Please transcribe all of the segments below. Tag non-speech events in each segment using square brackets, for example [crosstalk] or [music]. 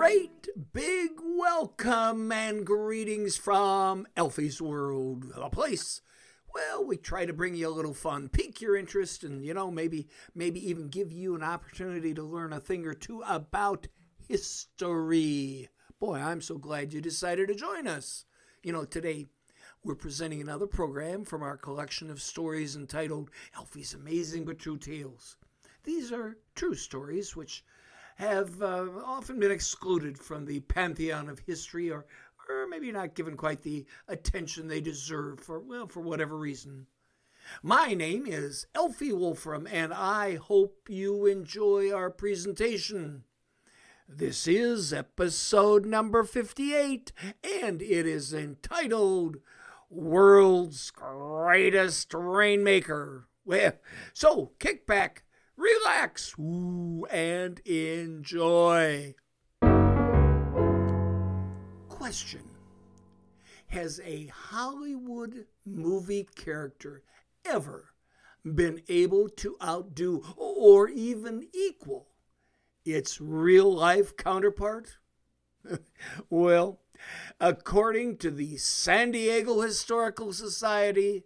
Great big welcome and greetings from Alfy's World, a place. Well, we try to bring you a little fun, pique your interest, and you know, maybe maybe even give you an opportunity to learn a thing or two about history. Boy, I'm so glad you decided to join us. You know, today we're presenting another program from our collection of stories entitled Alfy's Amazing But True Tales. These are true stories which have uh, often been excluded from the pantheon of history or, or maybe not given quite the attention they deserve for, well, for whatever reason. My name is Alfy Wolfram, and I hope you enjoy our presentation. This is episode number 58, and it is entitled World's Greatest Rainmaker. Well, so kick back, relax, and enjoy. Question Has a Hollywood movie character ever been able to outdo or even equal its real life counterpart? [laughs] well, according to the San Diego Historical Society,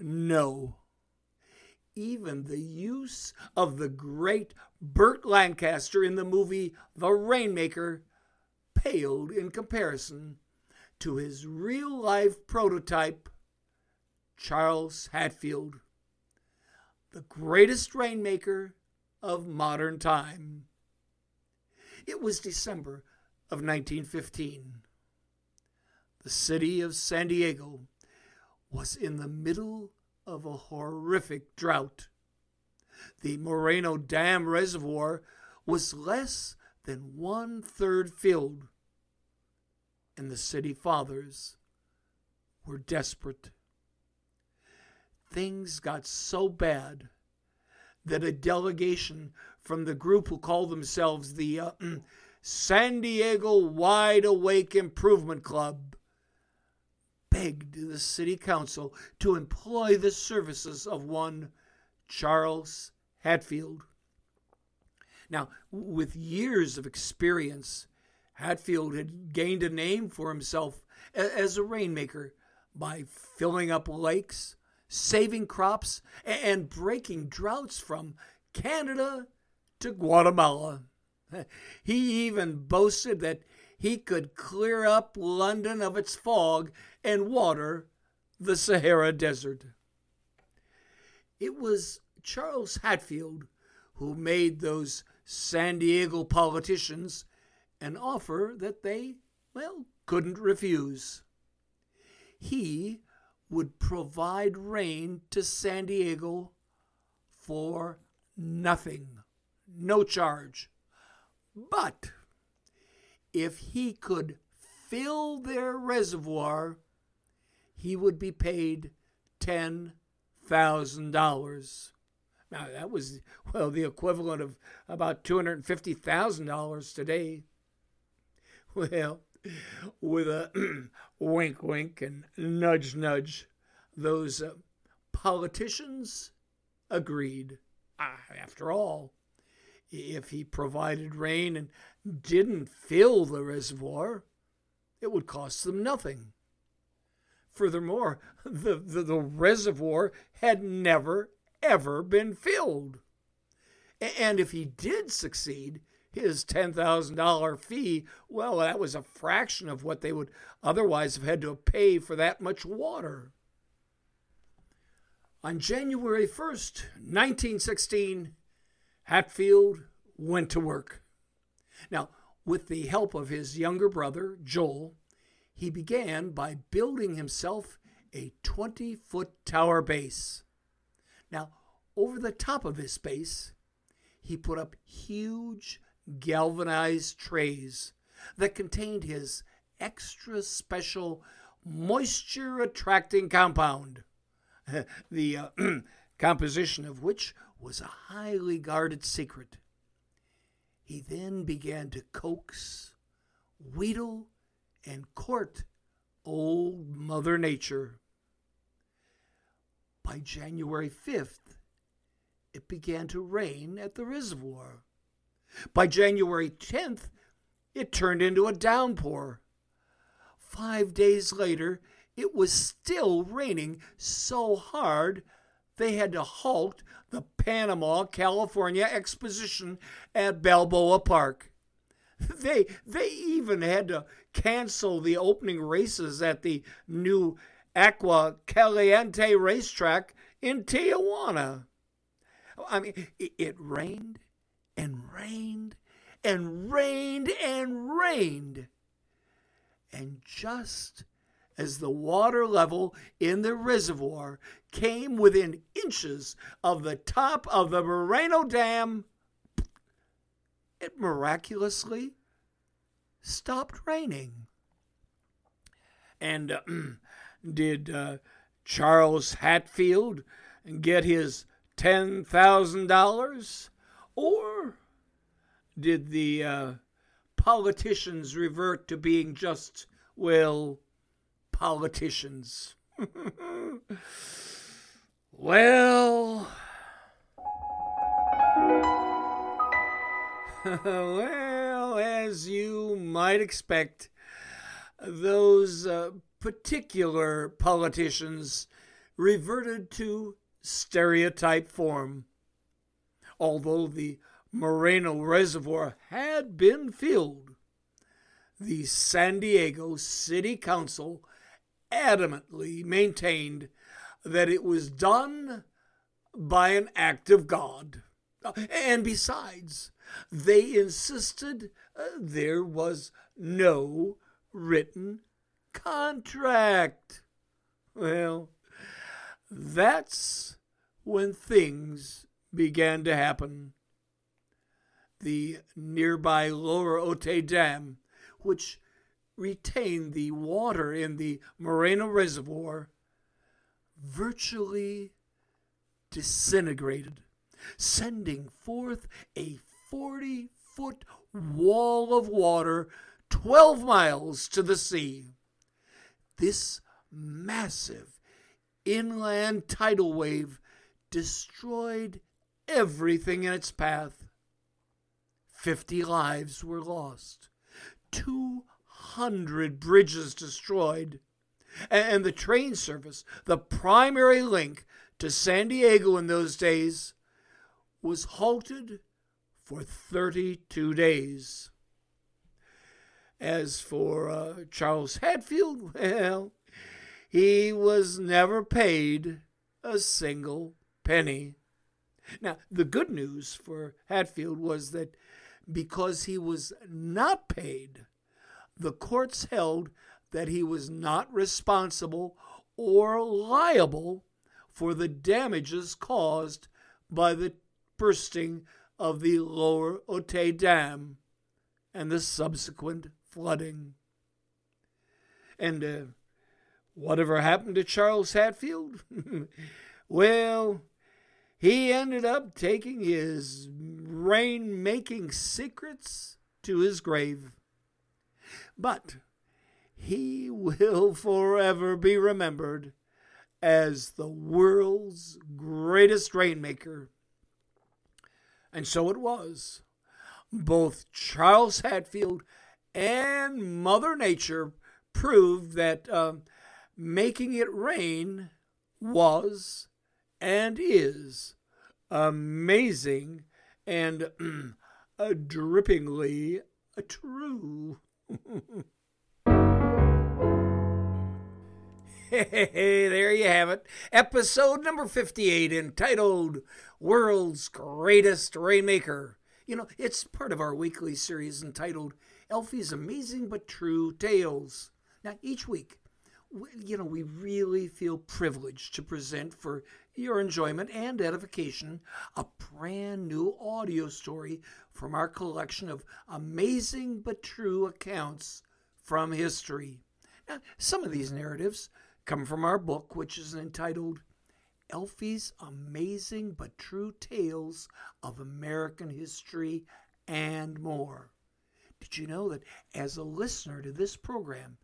no. Even the use of the great Burt Lancaster in the movie The Rainmaker paled in comparison to his real life prototype, Charles Hatfield, the greatest rainmaker of modern time. It was December of 1915. The city of San Diego was in the middle of a horrific drought. The Moreno Dam reservoir was less than one third filled, and the city fathers were desperate. Things got so bad that a delegation from the group who call themselves the uh, [clears throat] San Diego Wide Awake Improvement Club begged the city council to employ the services of one Charles Hatfield. Now, with years of experience, Hatfield had gained a name for himself as a rainmaker by filling up lakes, saving crops, and breaking droughts from Canada to Guatemala. [laughs] He even boasted that he could clear up London of its fog and water the Sahara Desert. It was Charles Hatfield who made those San Diego politicians an offer that they, well, couldn't refuse. He would provide rain to San Diego for nothing, no charge. But if he could fill their reservoir, he would be paid $10,000. Now, that was, well, the equivalent of about $250,000 today. Well, with a [clears throat] wink, wink, and nudge, nudge, those uh, politicians agreed. Ah, after all, if he provided rain and didn't fill the reservoir, it would cost them nothing. Furthermore, the, the, the reservoir had never, ever been filled. And if he did succeed, his $10,000 fee, well, that was a fraction of what they would otherwise have had to pay for that much water. On January 1st, 1916, Hatfield went to work. Now, with the help of his younger brother, Joel, he began by building himself a 20 foot tower base. Now, over the top of this base, he put up huge galvanized trays that contained his extra special moisture attracting compound, [laughs] the uh, [clears throat] composition of which was a highly guarded secret. He then began to coax, wheedle, and court old Mother Nature. By January 5th, it began to rain at the reservoir. By January 10th, it turned into a downpour. Five days later, it was still raining so hard they had to halt the Panama California Exposition at Balboa Park. [laughs] They, they even had to cancel the opening races at the new Agua Caliente racetrack in Tijuana. I mean, it rained and rained and rained and rained. And just as the water level in the reservoir came within inches of the top of the Moreno Dam, it miraculously stopped raining. And uh, [clears throat] did uh, Charles Hatfield get his $10,000? Or did the uh, politicians revert to being just, well, politicians? [laughs] well, [laughs] well, as you might expect, those uh, particular politicians reverted to stereotype form. Although the Moreno Reservoir had been filled, the San Diego City Council adamantly maintained that it was done by an act of God. And besides, they insisted uh, there was no written contract. Well, that's when things began to happen. The nearby Lower Otay Dam, which retained the water in the Moreno Reservoir, virtually disintegrated, sending forth a 40 foot wall of water 12 miles to the sea. This massive inland tidal wave destroyed everything in its path. Fifty lives were lost, 200 bridges destroyed, and the train service, the primary link to San Diego in those days, was halted for 32 days. As for uh, Charles Hatfield, [laughs] well, he was never paid a single penny. Now, the good news for Hatfield was that because he was not paid, the courts held that he was not responsible or liable for the damages caused by the bursting of the lower Otay Dam and the subsequent flooding. And uh, whatever happened to Charles Hatfield? [laughs] well, he ended up taking his rain making secrets to his grave. But he will [laughs] forever be remembered as the world's greatest rainmaker. And so it was. Both Charles Hatfield and Mother Nature proved that uh, making it rain was and is amazing and [clears throat] drippingly true. [laughs] Hey, there you have it. Episode number 58 entitled World's Greatest Rainmaker. You know, it's part of our weekly series entitled Alfy's Amazing But True Tales. Now, each week, you know, we really feel privileged to present for your enjoyment and edification a brand new audio story from our collection of amazing but true accounts from history. Now, some of these narratives come from our book, which is entitled Alfy's Amazing but True Tales of American History and More. Did you know that as a listener to this program,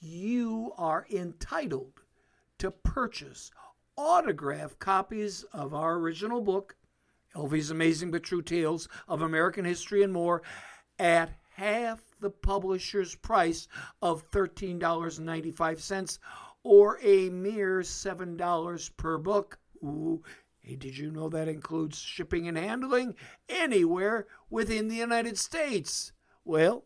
you are entitled to purchase autographed copies of our original book, Alfy's Amazing but True Tales of American History and More at half the publisher's price of $13.95 or a mere $7 per book. Ooh, hey, did you know that includes shipping and handling anywhere within the United States? Well,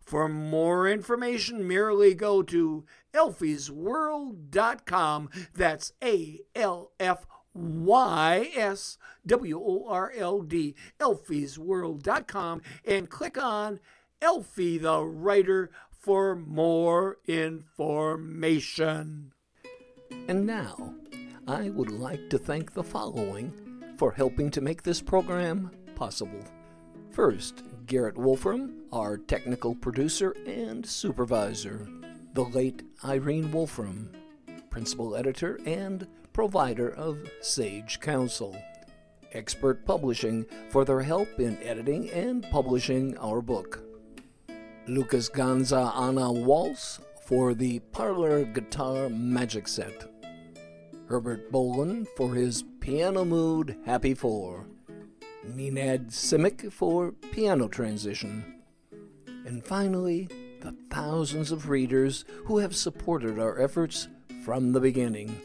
for more information, merely go to alfysworld.com. That's A L F Y S W O R L D, alfysworld.com, and click on Alfy the Writer for more information. And now, I would like to thank the following for helping to make this program possible. First, Garrett Wolfram, our technical producer and supervisor. The late Irene Wolfram, principal editor and provider of Sage Counsel. Expert Publishing for their help in editing and publishing our book. Lucas Ganza Anna Waltz for the Parlor Guitar Magic Set. Herbert Boland for his Piano Mood Happy Four. Nenad Simic for Piano Transition. And finally, the thousands of readers who have supported our efforts from the beginning.